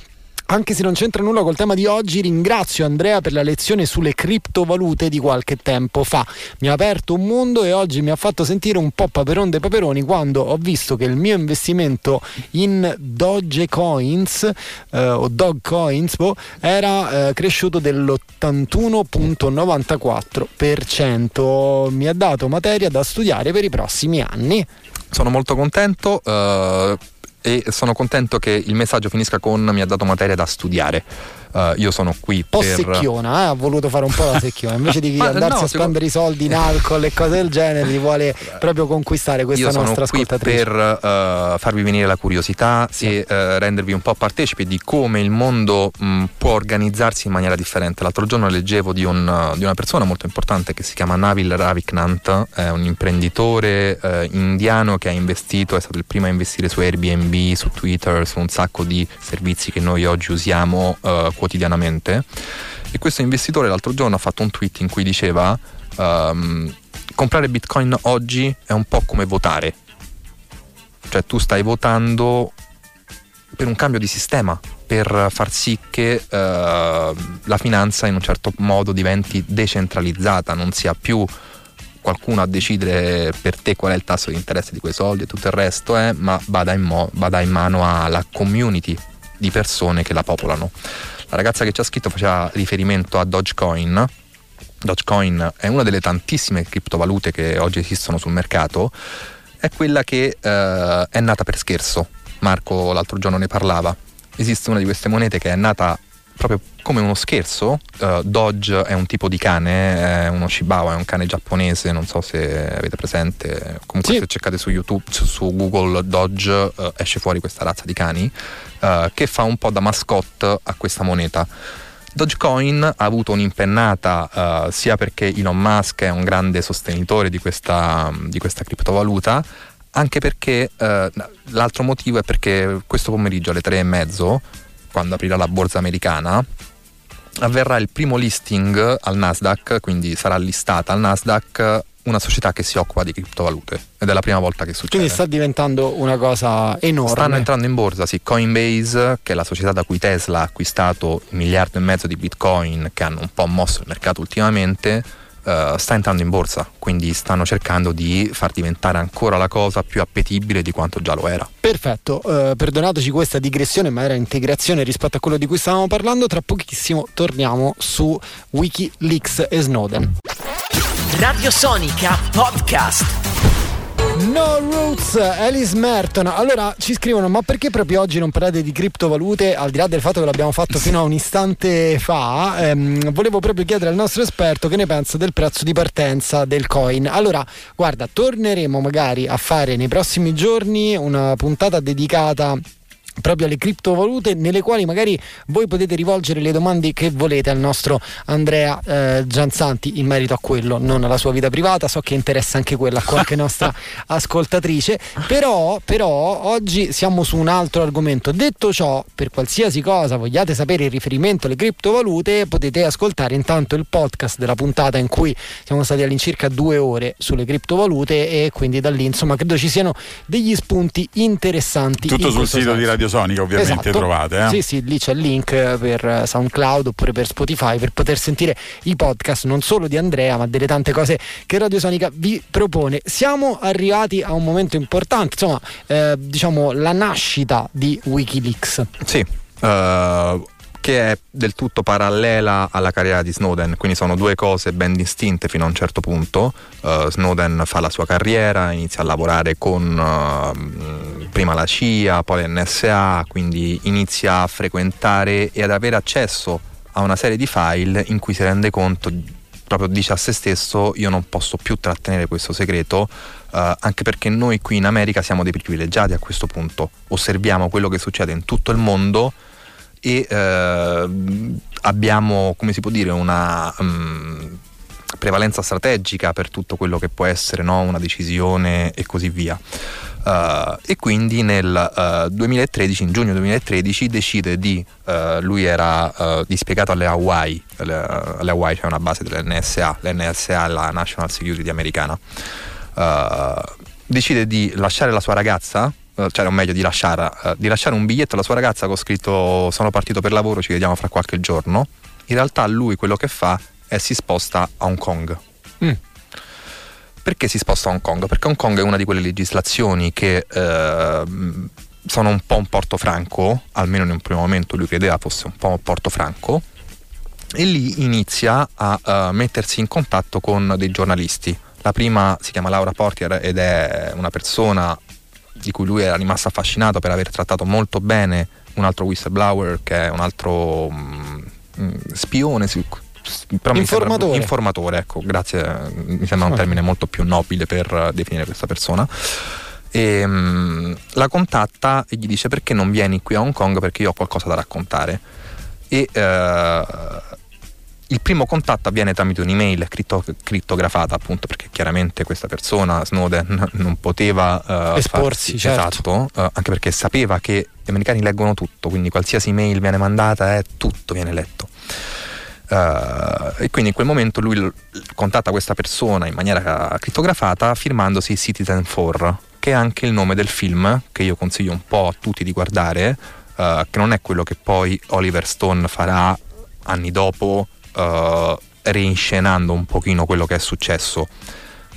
Anche se non c'entra nulla col tema di oggi, ringrazio Andrea per la lezione sulle criptovalute di qualche tempo fa. Mi ha aperto un mondo e oggi mi ha fatto sentire un po' paperon dei paperoni quando ho visto che il mio investimento in Dogecoins eh, o Dogcoins boh, era eh, cresciuto dell'81.94%. Mi ha dato materia da studiare per i prossimi anni. Sono molto contento. Uh e sono contento che il messaggio finisca con mi ha dato materia da studiare. Uh, io sono qui un po' per... secchiona, eh? ha voluto fare un po' la secchiona invece di [laughs] andarsi no, a spendere i soldi in alcol e cose del genere li vuole [laughs] proprio conquistare questa nostra ascoltatrice io sono qui per uh, farvi venire la curiosità sì. e uh, rendervi un po' partecipi di come il mondo mh, può organizzarsi in maniera differente l'altro giorno leggevo di, un, di, una persona molto importante che si chiama Navil Raviknant è un imprenditore indiano che ha investito è stato il primo a investire su Airbnb su Twitter su un sacco di servizi che noi oggi usiamo quotidianamente e questo investitore l'altro giorno ha fatto un tweet in cui diceva um, comprare bitcoin oggi è un po' come votare cioè tu stai votando per un cambio di sistema per far sì che uh, la finanza in un certo modo diventi decentralizzata non sia più qualcuno a decidere per te qual è il tasso di interesse di quei soldi e tutto il resto è, ma vada in, mo- vada in mano alla community di persone che la popolano. La ragazza che ci ha scritto faceva riferimento a Dogecoin. Dogecoin è una delle tantissime criptovalute che oggi esistono sul mercato, è quella che eh, è nata per scherzo. Marco l'altro giorno ne parlava. Esiste una di queste monete che è nata proprio come uno scherzo. Uh, Dodge è un tipo di cane, è uno Shibawa, è un cane giapponese, non so se avete presente. Comunque sì. se cercate su YouTube, su, su Google Dodge uh, esce fuori questa razza di cani uh, che fa un po' da mascotte a questa moneta. Dogecoin ha avuto un'impennata sia perché Elon Musk è un grande sostenitore di questa, di questa criptovaluta, anche perché l'altro motivo è perché questo pomeriggio alle tre e mezzo quando aprirà la borsa americana, avverrà il primo listing al Nasdaq, quindi sarà listata al Nasdaq una società che si occupa di criptovalute ed è la prima volta che succede. Quindi sta diventando una cosa enorme. Stanno entrando in borsa, sì, Coinbase, che è la società da cui Tesla ha acquistato un miliardo e mezzo di bitcoin che hanno un po' mosso il mercato ultimamente, uh, sta entrando in borsa, quindi stanno cercando di far diventare ancora la cosa più appetibile di quanto già lo era. Perfetto, uh, perdonateci questa digressione, ma era integrazione rispetto a quello di cui stavamo parlando. Tra pochissimo torniamo su Wikileaks e Snowden. Radio Sonica Podcast. No Roots, Alice Merton. Allora ci scrivono: ma perché proprio oggi non parlate di criptovalute? Al di là del fatto che l'abbiamo fatto fino a un istante fa, ehm, volevo proprio chiedere al nostro esperto che ne pensa del prezzo di partenza del coin. Allora, guarda, torneremo magari a fare nei prossimi giorni una puntata dedicata proprio alle criptovalute nelle quali magari voi potete rivolgere le domande che volete al nostro Andrea eh, Gianzanti in merito a quello, non alla sua vita privata, so che interessa anche quella a qualche [laughs] nostra ascoltatrice, però, però oggi siamo su un altro argomento. Detto ciò, per qualsiasi cosa vogliate sapere in riferimento alle criptovalute, potete ascoltare intanto il podcast della puntata in cui siamo stati all'incirca due ore sulle criptovalute e quindi da lì insomma credo ci siano degli spunti interessanti. Tutto sul sito senso. di Radio Sonica ovviamente esatto. trovate. Eh? Sì, sì, lì c'è il link per SoundCloud oppure per Spotify per poter sentire i podcast non solo di Andrea ma delle tante cose che Radio Sonica vi propone. Siamo arrivati a un momento importante, insomma, eh, diciamo la nascita di Wikileaks. Sì. Uh, che è del tutto parallela alla carriera di Snowden, quindi sono due cose ben distinte fino a un certo punto. Uh, Snowden fa la sua carriera, inizia a lavorare con uh, prima la CIA, poi l'NSA, quindi inizia a frequentare e ad avere accesso a una serie di file in cui si rende conto, proprio dice a se stesso, io non posso più trattenere questo segreto, uh, anche perché noi qui in America siamo dei privilegiati a questo punto, osserviamo quello che succede in tutto il mondo e eh, abbiamo, come si può dire, una um, prevalenza strategica per tutto quello che può essere no? una decisione e così via. Uh, e quindi nel uh, 2013, in giugno 2013, decide di, uh, lui era dispiegato alle Hawaii, alle, alle Hawaii c'è una base dell'NSA, l'NSA è la National Security americana, decide di lasciare la sua ragazza cioè o meglio di lasciare, uh, di lasciare, un biglietto alla sua ragazza con scritto sono partito per lavoro, ci vediamo fra qualche giorno. In realtà lui quello che fa è si sposta a Hong Kong. Mm. Perché si sposta a Hong Kong? Perché Hong Kong è una di quelle legislazioni che uh, sono un po' un porto franco, almeno in un primo momento lui credeva fosse un po' un porto franco, e lì inizia a uh, mettersi in contatto con dei giornalisti. La prima si chiama Laura Portier ed è una persona di cui lui era rimasto affascinato per aver trattato molto bene un altro whistleblower che è un altro um, spione però informatore. Sembra, informatore. ecco grazie mi sembra un termine molto più nobile per definire questa persona. E, um, la contatta e gli dice perché non vieni qui a Hong Kong? Perché io ho qualcosa da raccontare. E uh, il primo contatto avviene tramite un'email cripto, crittografata, appunto, perché chiaramente questa persona, Snowden, [laughs] non poteva uh, esporsi, farsi, certo. esatto, uh, anche perché sapeva che gli americani leggono tutto, quindi qualsiasi email viene mandata, eh, tutto viene letto. Uh, e quindi in quel momento lui l- contatta questa persona in maniera crittografata firmandosi Citizen 4, che è anche il nome del film che io consiglio un po' a tutti di guardare, uh, che non è quello che poi Oliver Stone farà anni dopo uh, reinscenando un pochino quello che è successo,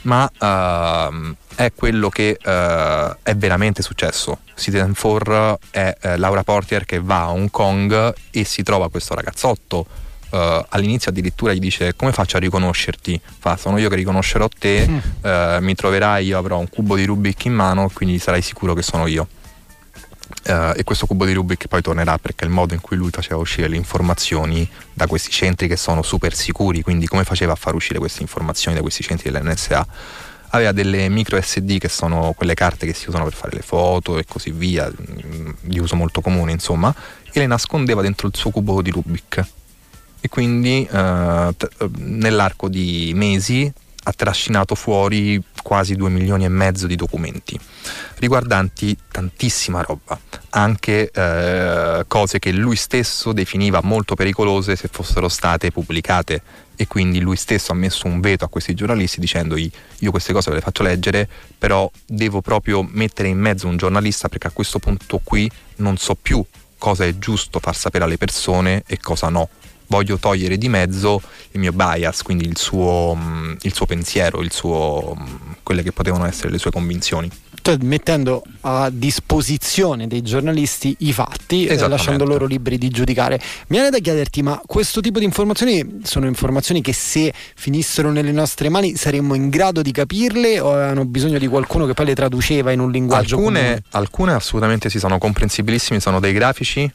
ma uh, è quello che uh, è veramente successo. Citizen 4 è uh, Laura Portier che va a Hong Kong e si trova questo ragazzotto. all'inizio addirittura gli dice come faccio a riconoscerti? Fa sono io che riconoscerò te, mm. mi troverai, io avrò un cubo di Rubik in mano, quindi sarai sicuro che sono io. Uh, e questo cubo di Rubik poi tornerà perché il modo in cui lui faceva uscire le informazioni da questi centri che sono super sicuri, quindi come faceva a far uscire queste informazioni da questi centri dell'NSA? Aveva delle micro SD che sono quelle carte che si usano per fare le foto e così via, mm, di uso molto comune insomma, e le nascondeva dentro il suo cubo di Rubik. E quindi uh, t- nell'arco di mesi ha trascinato fuori quasi 2 milioni e mezzo di documenti riguardanti tantissima roba, anche eh, cose che lui stesso definiva molto pericolose se fossero state pubblicate. E quindi lui stesso ha messo un veto a questi giornalisti dicendogli io queste cose ve le faccio leggere, però devo proprio mettere in mezzo un giornalista perché a questo punto qui non so più cosa è giusto far sapere alle persone e cosa no voglio togliere di mezzo il mio bias, quindi il suo, mm, il suo pensiero, il suo, mm, quelle che potevano essere le sue convinzioni. Cioè mettendo a disposizione dei giornalisti i fatti e lasciando loro liberi di giudicare. Mi viene da chiederti, ma questo tipo di informazioni sono informazioni che se finissero nelle nostre mani saremmo in grado di capirle o hanno bisogno di qualcuno che poi le traduceva in un linguaggio alcune, alcune assolutamente sì, sono comprensibilissime, sono dei grafici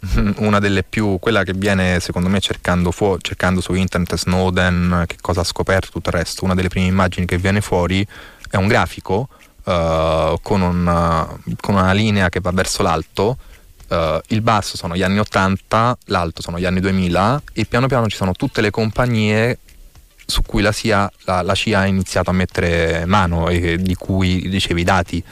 [laughs] una delle più, quella che viene secondo me cercando, fu- cercando su internet Snowden, che cosa ha scoperto, tutto il resto, una delle prime immagini che viene fuori è un grafico uh, con, una, con, una, linea che va verso l'alto. Uh, il basso sono gli anni 80, l'alto sono gli anni 2000 e piano piano ci sono tutte le compagnie su cui la CIA, la, la CIA ha iniziato a mettere mano e di cui ricevi i dati.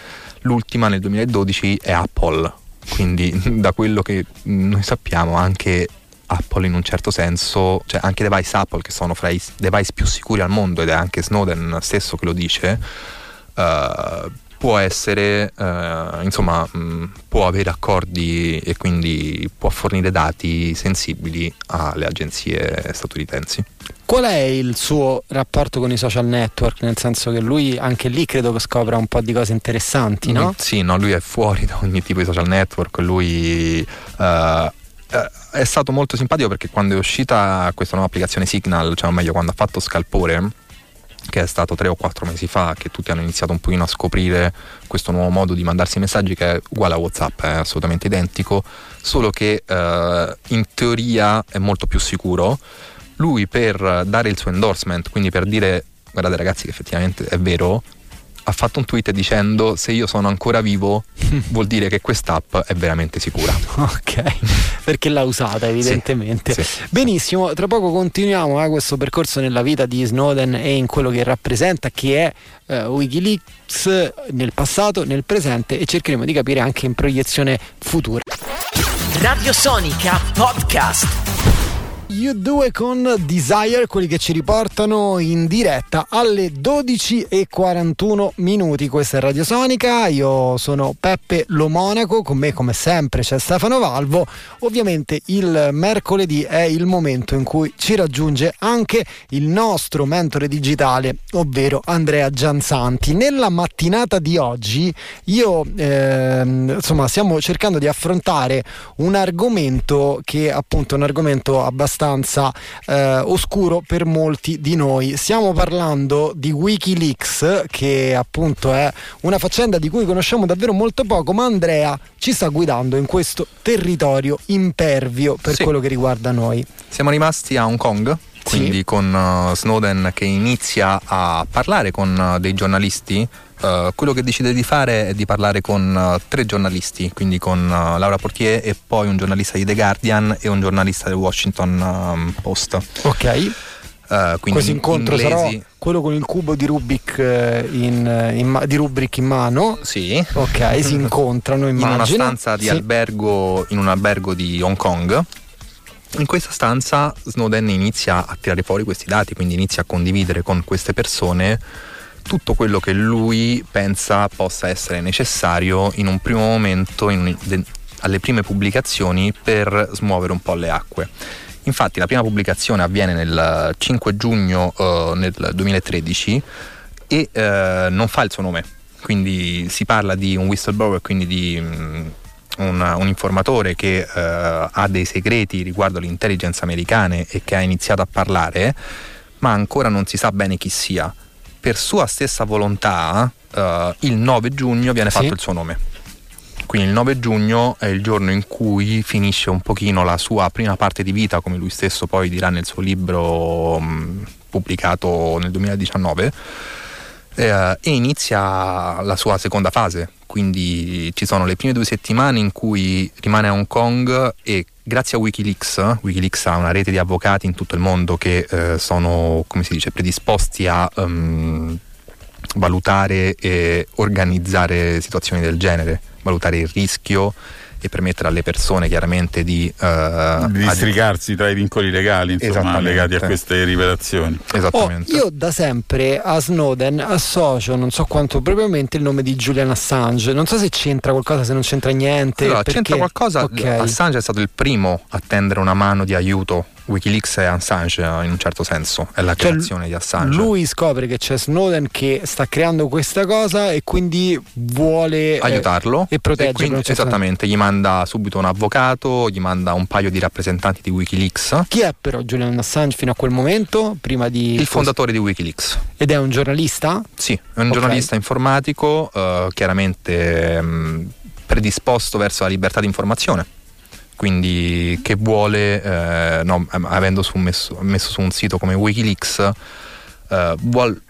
L'ultima nel 2012 è Apple, quindi [laughs] da quello che noi sappiamo anche Apple in un certo senso, cioè anche device Apple che sono fra i device più sicuri al mondo ed è anche Snowden stesso che lo dice, uh, può essere, uh, insomma, mh, mm, può avere accordi e quindi può fornire dati sensibili alle agenzie statunitensi. Qual è il suo rapporto con i social network? Nel senso che lui anche lì credo che scopra un po' di cose interessanti, no? Mm, sì, no, lui è fuori [laughs] da ogni tipo di social network, lui uh, è stato molto simpatico perché quando è uscita questa nuova applicazione Signal, cioè o meglio quando ha fatto Scalpore, che è stato tre o quattro mesi fa, che tutti hanno iniziato un pochino a scoprire questo nuovo modo di mandarsi messaggi che è uguale a WhatsApp, è assolutamente identico, solo che eh, in teoria è molto più sicuro. Lui per dare il suo endorsement, quindi per dire guardate ragazzi che effettivamente è vero, ha fatto un tweet dicendo se io sono ancora vivo [laughs] vuol dire che quest'app è veramente sicura. ok, perché l'ha usata evidentemente. Sì, sì, Benissimo, tra poco continuiamo eh, questo percorso nella vita di Snowden e in quello che rappresenta, che è uh, Wikileaks nel passato, nel presente e cercheremo di capire anche in proiezione futura. Radio Sonica Podcast. U2 con Desire, quelli che ci riportano in diretta alle 12.41 minuti. Questa è Radio Sonica, io sono Peppe Lo Monaco, con me come sempre c'è Stefano Valvo. Ovviamente il mercoledì è il momento in cui ci raggiunge anche il nostro mentore digitale, ovvero Andrea Gianzanti. Nella mattinata di oggi io eh, insomma stiamo cercando di affrontare un argomento che appunto è un argomento abbastanza abbastanza eh, oscuro per molti di noi. Stiamo parlando di Wikileaks, che appunto è una faccenda di cui conosciamo davvero molto poco, ma Andrea ci sta guidando in questo territorio impervio per sì. quello che riguarda noi. Siamo rimasti a Hong Kong quindi sì. con uh, Snowden che inizia a parlare con uh, dei giornalisti Uh, quello che decide di fare è di parlare con uh, tre giornalisti, quindi con uh, Laura Portier e poi un giornalista di The Guardian e un giornalista del Washington um, Post. Ok. Questo incontro inglesi. sarà quello con il cubo di Rubik in, in, di Rubik in mano. Sì. Ok, si [laughs] incontrano immagino. In una stanza di sì. albergo, in un albergo di Hong Kong. In questa stanza Snowden inizia a tirare fuori questi dati, quindi inizia a condividere con queste persone tutto quello che lui pensa possa essere necessario in un primo momento, in, de, alle prime pubblicazioni, per smuovere un po' le acque. Infatti la prima pubblicazione avviene nel 5 giugno uh, nel 2013 e uh, non fa il suo nome, quindi si parla di un whistleblower, quindi di um, un, un, informatore che uh, ha dei segreti riguardo l'intelligence americane e che ha iniziato a parlare, ma ancora non si sa bene chi sia per sua stessa volontà uh, il 9 giugno viene fatto il suo nome. Quindi il 9 giugno è il giorno in cui finisce un pochino la sua prima parte di vita, come lui stesso poi dirà nel suo libro um, pubblicato nel 2019, eh, e inizia la sua seconda fase. Quindi ci sono le prime due settimane in cui rimane a Hong Kong e grazie a Wikileaks, Wikileaks ha una rete di avvocati in tutto il mondo che eh, sono, come si dice, predisposti a um, valutare e organizzare situazioni del genere, valutare il rischio e permettere alle persone chiaramente di, uh, di districarsi ad... tra i vincoli legali insomma, legati a queste rivelazioni. Esattamente. Oh, io da sempre a Snowden associo, non so quanto propriamente, il nome di Julian Assange. Non so se c'entra qualcosa, se non c'entra niente. Allora, perché... c'entra qualcosa. Okay. Assange è stato il primo a tendere una mano di aiuto Wikileaks è Assange in un certo senso, è la Cioè, creazione di Assange. Lui scopre che c'è Snowden che sta creando questa cosa e quindi vuole eh, aiutarlo e proteggerlo. quindi- esattamente, gli manda subito un avvocato, gli manda un paio di rappresentanti di Wikileaks. Chi è però Julian Assange fino a quel momento? Prima di il fondatore di Wikileaks. Ed è un giornalista? Sì, è un Ok. giornalista informatico, eh, chiaramente mh, predisposto verso la libertà di informazione. Quindi che vuole, eh, no, am- avendo su messo, messo su un sito come Wikileaks, eh, vuol-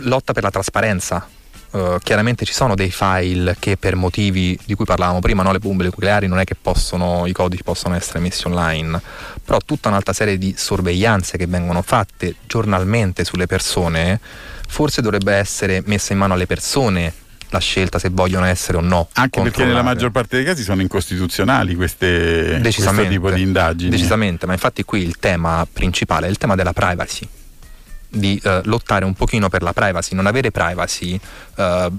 lotta per la trasparenza. Eh, chiaramente ci sono dei file che per motivi di cui parlavamo prima, no? le bombe nucleari non è che possono, i codici possono essere messi online, però tutta un'altra serie di sorveglianze che vengono fatte giornalmente sulle persone, forse dovrebbe essere messa in mano alle persone la scelta se vogliono essere o no. Anche perché nella maggior parte dei casi sono incostituzionali queste, questo tipo di indagini. Decisamente, ma infatti qui il tema principale è il tema della privacy, di eh, lottare un pochino per la privacy, non avere privacy. eh,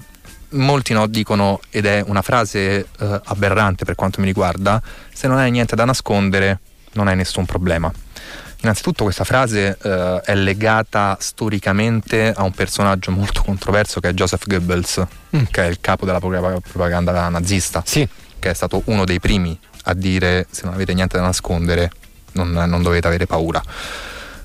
molti no dicono, ed è una frase eh, aberrante per quanto mi riguarda, se non hai niente da nascondere non hai nessun problema. Innanzitutto questa frase eh, è legata storicamente a un personaggio molto controverso che è Joseph Goebbels, Mm. che è il capo della propa- propaganda nazista Sì. che è stato uno dei primi a dire se non avete niente da nascondere non, non dovete avere paura.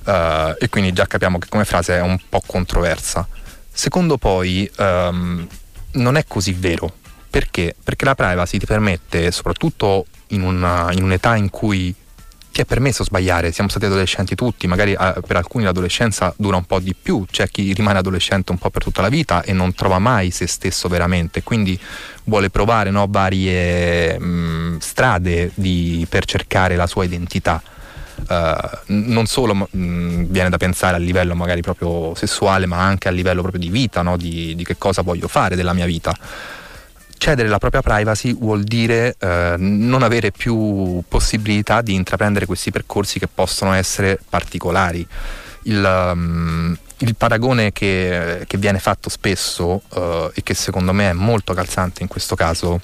Eh, e quindi già capiamo che come frase è un po' controversa. Secondo poi ehm, non è così vero. Perché? Perché la privacy ti permette, soprattutto in, una- in un'età in cui ti è permesso sbagliare, siamo stati adolescenti tutti, magari eh, per alcuni l'adolescenza dura un po' di più, c'è chi rimane adolescente un po' per tutta la vita e non trova mai se stesso veramente, quindi vuole provare no, varie mh, strade di- per cercare la sua identità. N- non solo mh, viene da pensare a livello magari proprio sessuale, ma anche a livello proprio di vita, no? di, di che cosa voglio fare della mia vita. Cedere la propria privacy vuol dire eh, non avere più possibilità di intraprendere questi percorsi che possono essere particolari. Il, um, il paragone che, che viene fatto spesso eh, e che secondo me è molto calzante in questo caso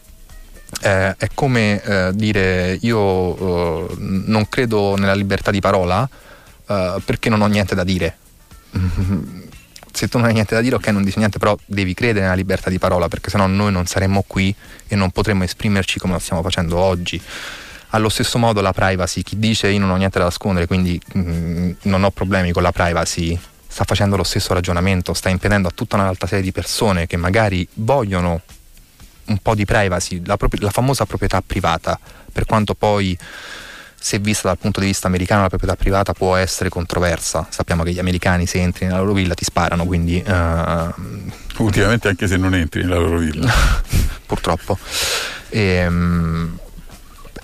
eh, è come eh, dire io eh, non credo nella libertà di parola eh, perché non ho niente da dire. [laughs] Se tu non hai niente da dire, ok, non dici niente, però devi credere nella libertà di parola perché sennò noi non saremmo qui e non potremmo esprimerci come lo stiamo facendo oggi. Allo stesso modo la privacy, chi dice io non ho niente da nascondere, quindi mm, non ho problemi con la privacy, sta facendo lo stesso ragionamento, sta impedendo a tutta un'altra serie di persone che magari vogliono un po' di privacy, la, propri- la famosa proprietà privata, per quanto poi se vista dal punto di vista americano la proprietà privata può essere controversa. Sappiamo che gli americani se entri nella loro villa ti sparano, quindi eh, Ultimamente anche se non entri nella loro villa. [laughs] purtroppo. Ehm,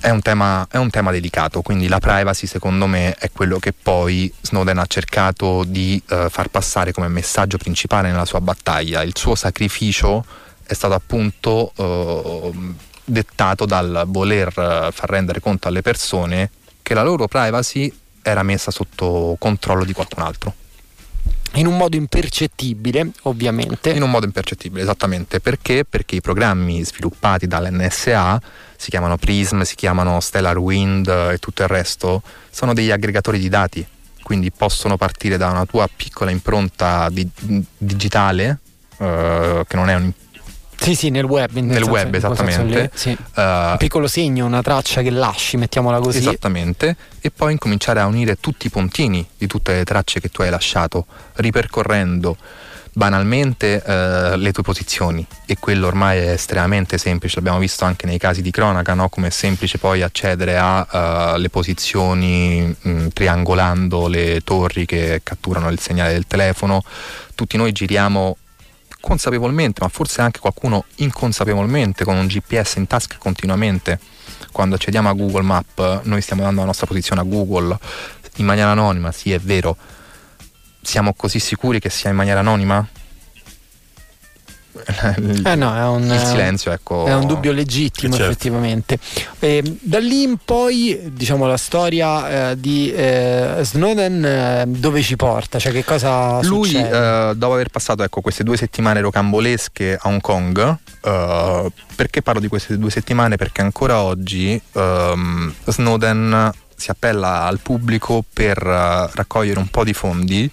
è, un tema, è un tema delicato, quindi la privacy secondo me è quello che poi Snowden ha cercato di eh, far passare come messaggio principale nella sua battaglia. Il suo sacrificio è stato appunto eh, dettato dal voler eh, far rendere conto alle persone che la loro privacy era messa sotto controllo di qualcun altro. In un modo impercettibile, ovviamente. In un modo impercettibile, esattamente. Perché? Perché i programmi sviluppati dall'NSA si chiamano Prism, si chiamano Stellar Wind eh, e tutto il resto, sono degli aggregatori di dati. Quindi possono partire da una tua piccola impronta di- digitale, eh, che non è un, Sì, sì, nel web. Nel senso- web, esattamente. sì. eh, Un piccolo segno, una traccia che lasci, mettiamola così. Esattamente, e poi incominciare a unire tutti i puntini di tutte le tracce che tu hai lasciato, ripercorrendo banalmente eh, le tue posizioni e quello ormai è estremamente semplice, l'abbiamo visto anche nei casi di cronaca, no? come è semplice poi accedere alle posizioni mh, triangolando le torri che catturano il segnale del telefono, tutti noi giriamo consapevolmente, ma forse anche qualcuno inconsapevolmente con un GPS in tasca continuamente. Quando accediamo a Google Map, noi stiamo dando la nostra posizione a Google in maniera anonima, sì, è vero. Siamo così sicuri che sia in maniera anonima? Il, Eh no, è un, il silenzio, ecco. È un dubbio legittimo, Eh, certo. effettivamente. E, da lì in poi, diciamo, la storia eh, di eh, Snowden eh, dove ci porta? Cioè, che cosa Lui, eh, dopo aver passato ecco, queste due settimane rocambolesche a Hong Kong, eh, perché parlo di queste due settimane? Perché ancora oggi ehm, Snowden si appella al pubblico per raccogliere un po' di fondi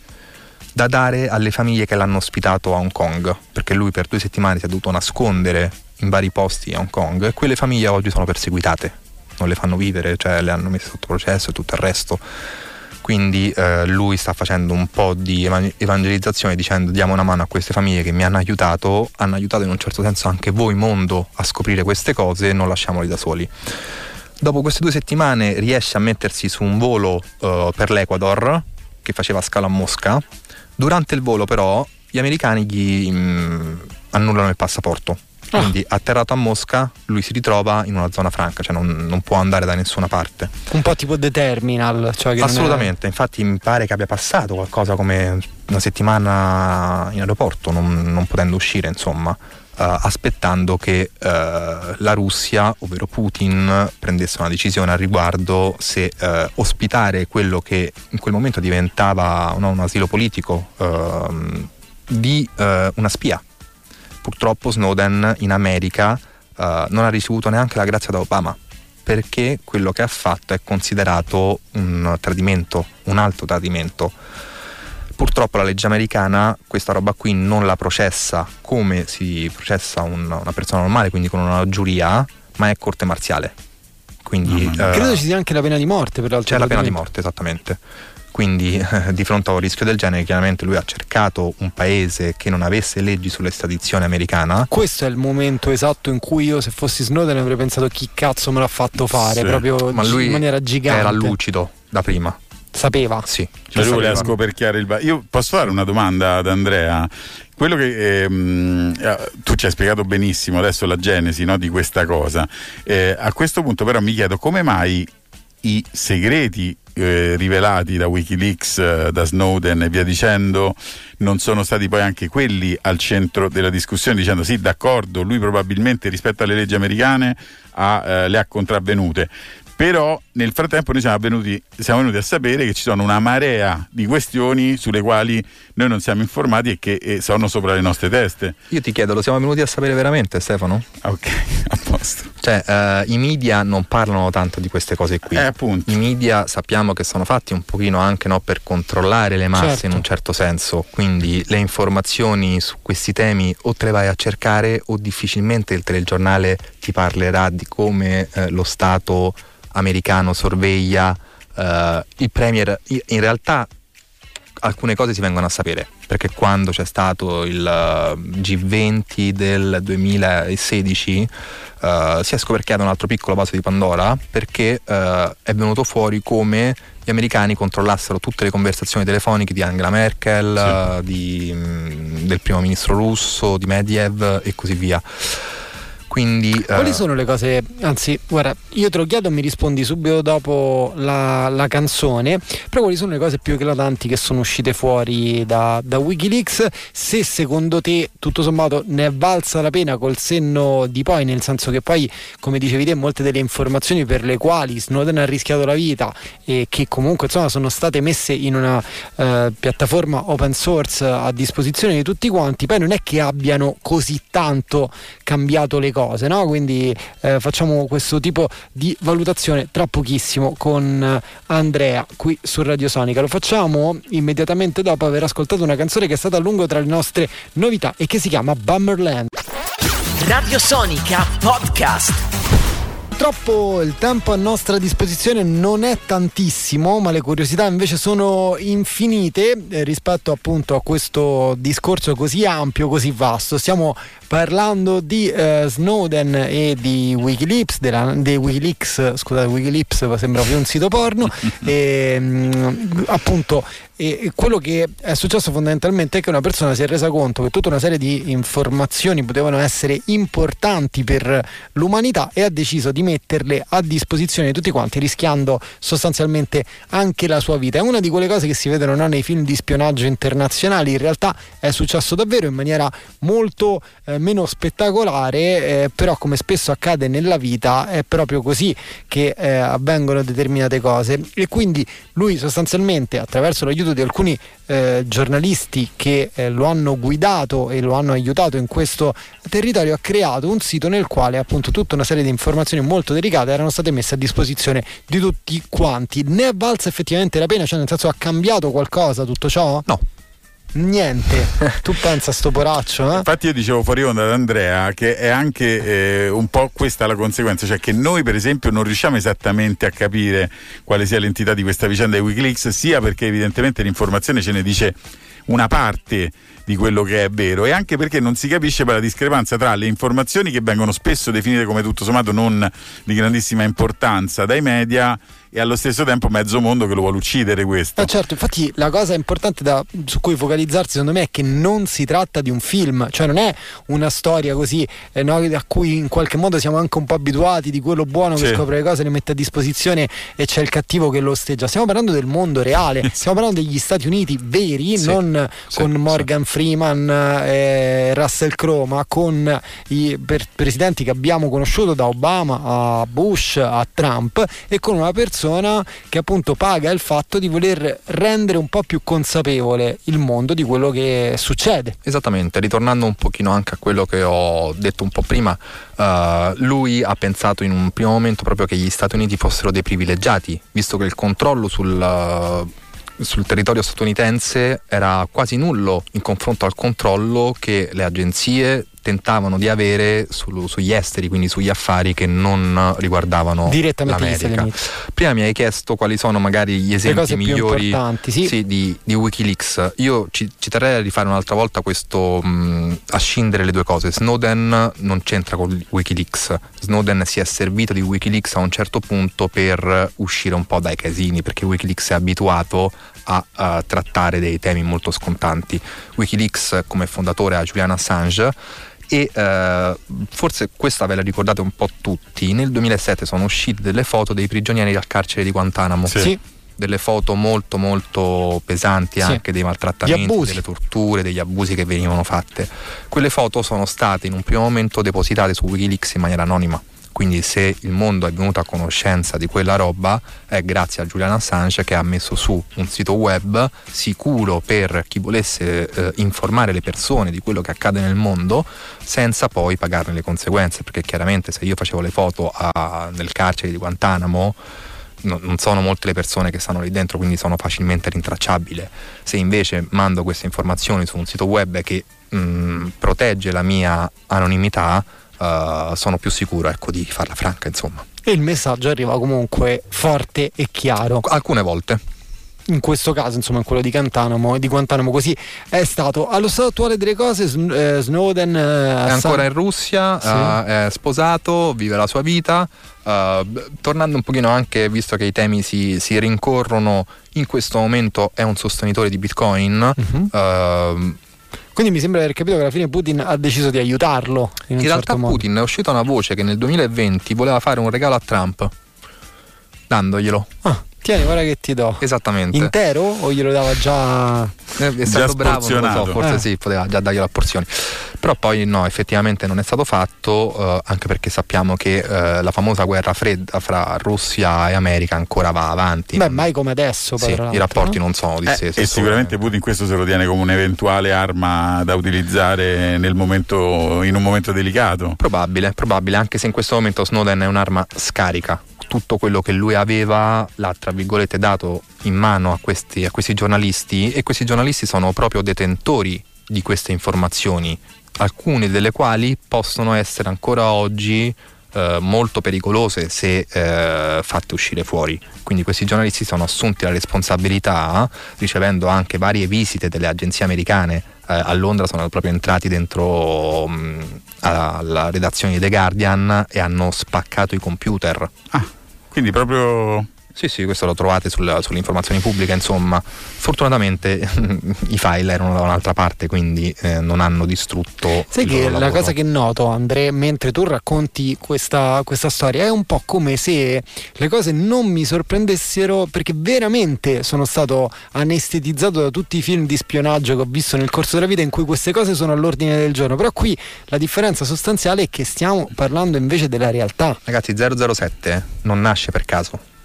da dare alle famiglie che l'hanno ospitato a Hong Kong, perché lui per due settimane si è dovuto nascondere in vari posti a Hong Kong e quelle famiglie oggi sono perseguitate, non le fanno vivere, cioè le hanno messe sotto processo e tutto il resto quindi eh, lui sta facendo un po' di evangelizzazione dicendo diamo una mano a queste famiglie che mi hanno aiutato, hanno aiutato in un certo senso anche voi mondo a scoprire queste cose, non lasciamoli da soli. Dopo queste due settimane riesce a mettersi su un volo uh, per l'Ecuador che faceva scalo a Mosca. Durante il volo però gli americani gli mh, mm, annullano il passaporto Ah. Quindi atterrato a Mosca lui si ritrova in una zona franca, cioè non, non può andare da nessuna parte. Un po' tipo The Terminal. Cioè Assolutamente, è... infatti mi pare che abbia passato qualcosa come una settimana in aeroporto, non, non potendo uscire, insomma. Uh, aspettando che uh, la Russia, ovvero Putin, prendesse una decisione al riguardo se uh, ospitare quello che in quel momento diventava no, un asilo politico ehm, di una spia purtroppo Snowden in America non ha ricevuto neanche la grazia da Obama perché quello che ha fatto è considerato un tradimento, un alto tradimento. Purtroppo la legge americana questa roba qui non la processa come si processa un, una persona normale, quindi con una giuria, ma è corte marziale. Quindi, uh, Credo ci sia anche la pena di morte per l'altro. C'è la pena di morte, esattamente quindi eh, [laughs] di fronte a un rischio del genere chiaramente lui ha cercato un paese che non avesse leggi sull'estradizione americana. Questo è il momento esatto in cui io se fossi Snowden avrei pensato chi cazzo me l'ha fatto fare, sì. proprio Ma lui in maniera gigante. Era lucido da prima. Sapeva? Sì. Cioè lui voleva scoperchiare il... Ba- io posso fare una domanda ad Andrea? Quello che ehm, eh, tu ci hai spiegato benissimo adesso la genesi no, di questa cosa. Eh, a questo punto però mi chiedo come mai i segreti eh, rivelati da Wikileaks, eh, da Snowden e via dicendo, non sono stati poi anche quelli al centro della discussione dicendo sì d'accordo, lui probabilmente rispetto alle leggi americane ha, eh, le ha contravvenute, però nel frattempo noi siamo venuti, siamo venuti, a sapere che ci sono una marea di questioni sulle quali noi non siamo informati e che e sono sopra le nostre teste. Io ti chiedo, lo siamo venuti a sapere veramente Stefano? Ok, [laughs] a posto. Cioè, uh, i media non parlano tanto di queste cose qui. Eh, appunto. I media sappiamo che sono fatti un pochino anche no, per controllare le masse certo. in un certo senso, quindi le informazioni su questi temi o te le vai a cercare o difficilmente il telegiornale ti parlerà di come eh, lo Stato americano sorveglia uh, il Premier, in realtà alcune cose si vengono a sapere perché quando c'è stato il uh, G20 del 2016 uh, si è scoperchiato un altro piccolo vaso di Pandora perché uh, è venuto fuori come gli americani controllassero tutte le conversazioni telefoniche di Angela Merkel, sì. di, mh, mm, del primo ministro russo, di Medvedev e così via. Quindi, Quali uh... sono le cose, anzi, guarda, io te lo chiedo e mi rispondi subito dopo la, la, canzone, però quali sono le cose più eclatanti che sono uscite fuori da, da, Wikileaks? Se secondo te, tutto sommato, ne è valsa la pena col senno di poi, nel senso che poi, come dicevi te, molte delle informazioni per le quali Snowden ha rischiato la vita e che comunque insomma sono state messe in una uh, piattaforma open source a disposizione di tutti quanti, poi non è che abbiano così tanto cambiato le cose cose, no? quindi eh, facciamo questo tipo di valutazione tra pochissimo con eh, Andrea qui su Radio Sonica. Lo facciamo immediatamente dopo aver ascoltato una canzone che è stata a lungo tra le nostre novità e che si chiama Bummerland. Radio Sonica Podcast. Purtroppo il tempo a nostra disposizione non è tantissimo, ma le curiosità invece sono infinite eh, rispetto appunto a questo discorso così ampio, così vasto. Stiamo parlando di eh, Snowden e di Wikileaks, della, di Wikileaks, scusate, Wikileaks sembra più un sito porno, [laughs] e, mh, mm, appunto e quello che è successo fondamentalmente è che una persona si è resa conto che tutta una serie di informazioni potevano essere importanti per l'umanità e ha deciso di metterle a disposizione di tutti quanti, rischiando sostanzialmente anche la sua vita. È una di quelle cose che si vedono no, nei film di spionaggio internazionali, in realtà è successo davvero in maniera molto eh, meno spettacolare, eh, però come spesso accade nella vita è proprio così che eh, avvengono determinate cose e quindi lui sostanzialmente attraverso l'aiuto aiuto di alcuni eh, giornalisti che eh, lo hanno guidato e lo hanno aiutato in questo territorio ha creato un sito nel quale appunto tutta una serie di informazioni molto delicate erano state messe a disposizione di tutti quanti. Ne è valsa effettivamente la pena? Cioè nel senso ha cambiato qualcosa tutto ciò? No, Niente, tu pensa a sto poraccio? Eh? Infatti io dicevo fuori onda ad Andrea che è anche eh, un po' questa la conseguenza, cioè che noi per esempio non riusciamo esattamente a capire quale sia l'entità di questa vicenda di Wikileaks, sia perché evidentemente l'informazione ce ne dice una parte di quello che è vero e anche perché non si capisce poi la discrepanza tra le informazioni che vengono spesso definite come tutto sommato non di grandissima importanza dai media e allo stesso tempo mezzo mondo che lo vuole uccidere questo. Eh certo, infatti la cosa importante da, su cui focalizzarsi secondo me è che non si tratta di un film, cioè non è una storia così eh, no, a cui in qualche modo siamo anche un po' abituati di quello buono che Sì. scopre le cose, le mette a disposizione e c'è il cattivo che lo osteggia. Stiamo parlando del mondo reale, [laughs] stiamo parlando degli Stati Uniti veri, Sì. non Sì, con. Morgan Freeman e Russell Crowe, ma con i per- presidenti che abbiamo conosciuto da Obama a Bush a Trump e con una persona che appunto paga il fatto di voler rendere un po' più consapevole il mondo di quello che succede. Esattamente, ritornando un pochino anche a quello che ho detto un po' prima, eh, lui ha pensato in un primo momento proprio che gli Stati Uniti fossero dei privilegiati, visto che il controllo sul, eh, sul territorio statunitense era quasi nullo in confronto al controllo che le agenzie tentavano di avere sul- sugli esteri, quindi sugli affari che non riguardavano l'America. Prima mi hai chiesto quali sono magari gli esempi migliori importanti, sì. di, di Wikileaks. Io ci, ci terrei a rifare un'altra volta questo, mh, a scindere le due cose. Snowden non c'entra con Wikileaks. Snowden si è servito di Wikileaks a un certo punto per uscire un po' dai casini, perché Wikileaks è abituato a, a trattare dei temi molto scontanti. Wikileaks come fondatore ha Julian Assange e eh, forse questa ve la ricordate un po' tutti, nel 2007 sono uscite delle foto dei prigionieri al carcere di Guantanamo. Sì. Sì. Delle foto molto molto pesanti Sì. anche dei maltrattamenti, delle torture, degli abusi che venivano fatte. Quelle foto sono state in un primo momento depositate su Wikileaks in maniera anonima. Quindi se il mondo è venuto a conoscenza di quella roba è grazie a Julian Assange che ha messo su un sito web sicuro per chi volesse eh, informare le persone di quello che accade nel mondo senza poi pagarne le conseguenze, perché chiaramente se io facevo le foto a- nel carcere di Guantanamo no- non sono molte le persone che stanno lì dentro, quindi sono facilmente rintracciabile. Se invece mando queste informazioni su un sito web che mh, protegge la mia anonimità, eh, sono più sicuro ecco, di farla franca, insomma. E il messaggio arriva comunque forte e chiaro. Alcune volte. in questo caso, insomma, in quello di Guantanamo, di Guantanamo così è stato. Allo stato attuale delle cose, eh, Snowden eh, È ancora in Russia, Sì. eh, è sposato, vive la sua vita. eh, tornando un pochino anche, visto che i temi si, si rincorrono, in questo momento è un sostenitore di Bitcoin. Mhm. Quindi mi sembra di aver capito che alla fine Putin ha deciso di aiutarlo. In, In un realtà certo modo. Putin è uscita una voce che nel 2020 voleva fare un regalo a Trump, dandoglielo. Ah, tieni, guarda che ti do. Esattamente. Intero o glielo dava già. Eh, è stato bravo, non lo so, forse Eh. sì, poteva già darglielo a porzioni. Però poi no, effettivamente non è stato fatto, eh, anche perché sappiamo che eh, la famosa guerra fredda fra Russia e America ancora va avanti. Beh, mai come adesso. Sì, i rapporti no? non sono Eh, distesi. e sicuramente Putin questo se lo tiene come un'eventuale arma da utilizzare nel momento, in un momento delicato. Probabile, probabile, anche se in questo momento Snowden è un'arma scarica. Tutto quello che lui aveva l'ha, tra virgolette, dato in mano a questi, a questi giornalisti e questi giornalisti sono proprio detentori di queste informazioni, alcune delle quali possono essere ancora oggi eh, molto pericolose se eh, fatte uscire fuori. Quindi questi giornalisti sono assunti la responsabilità, ricevendo anche varie visite delle agenzie americane. Eh, a Londra sono proprio entrati dentro mh, alla redazione di The Guardian e hanno spaccato i computer. Quindi proprio Sì, sì, questo lo trovate sul- sulle informazioni pubbliche, insomma. Fortunatamente [laughs] i file erano da un'altra parte, quindi eh, non hanno distrutto. Sai che la lavoro. cosa che noto, Andre, mentre tu racconti questa, questa storia, è un po' come se le cose non mi sorprendessero perché veramente sono stato anestetizzato da tutti i film di spionaggio che ho visto nel corso della vita in cui queste cose sono all'ordine del giorno. Però qui la differenza sostanziale è che stiamo parlando invece della realtà. Ragazzi, 007 non nasce per caso.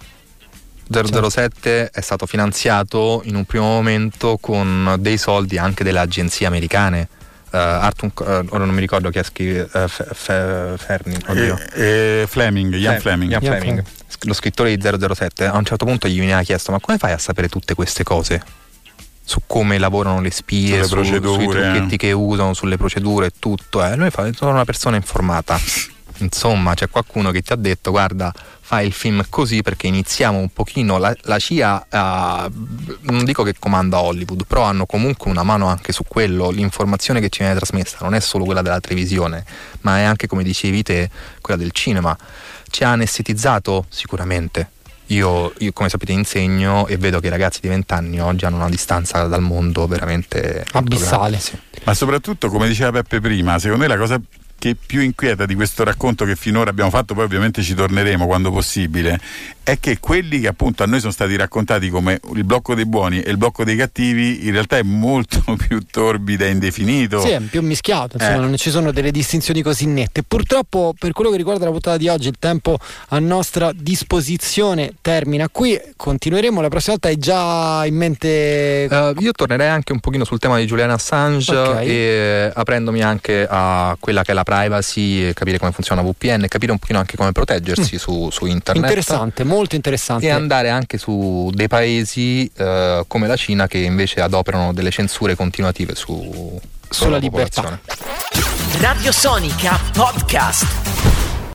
007 è stato finanziato in un primo momento con dei soldi anche delle agenzie americane. Arthur, uh, ora non mi ricordo chi ha scritto, uh, Fermi, oddio. Eh, Fleming, Ian Fleming. Ian Fleming, lo scrittore di 007, a un certo punto gli veniva chiesto ma come fai a sapere tutte queste cose? su come lavorano le spie, su, sui trucchetti che usano, sulle procedure e tutto. Eh. Lui fa, sono una persona informata. Insomma, c'è qualcuno che ti ha detto guarda, fai il film così perché iniziamo un pochino, la, la CIA, uh, non dico che comanda Hollywood, però hanno comunque una mano anche su quello, l'informazione che ci viene trasmessa non è solo quella della televisione, ma è anche, come dicevi te, quella del cinema. Ci ha anestetizzato sicuramente, io, io, come sapete insegno e vedo che i ragazzi di 20 anni oggi hanno una distanza dal mondo veramente abissale. Sì. Ma soprattutto, come diceva Peppe prima, secondo me la cosa che più inquieta di questo racconto che finora abbiamo fatto, poi ovviamente ci torneremo quando possibile, è che quelli che appunto a noi sono stati raccontati come il blocco dei buoni e il blocco dei cattivi, in realtà è molto [laughs] più torbido e indefinito. Sì, è più mischiato, insomma, eh. non ci sono delle distinzioni così nette. Purtroppo, per quello che riguarda la puntata di oggi, il tempo a nostra disposizione termina qui. Continueremo la prossima volta. Hai già in mente. Uh, io tornerei anche un pochino sul tema di Julian Assange okay. e aprendomi anche a quella che è la privacy, capire come funziona VPN, capire un pochino anche come proteggersi mm. su, su, internet. Interessante, molto interessante. E andare anche su dei paesi eh, come la Cina che invece adoperano delle censure continuative su, sulla libertà. Radio Sonica Podcast.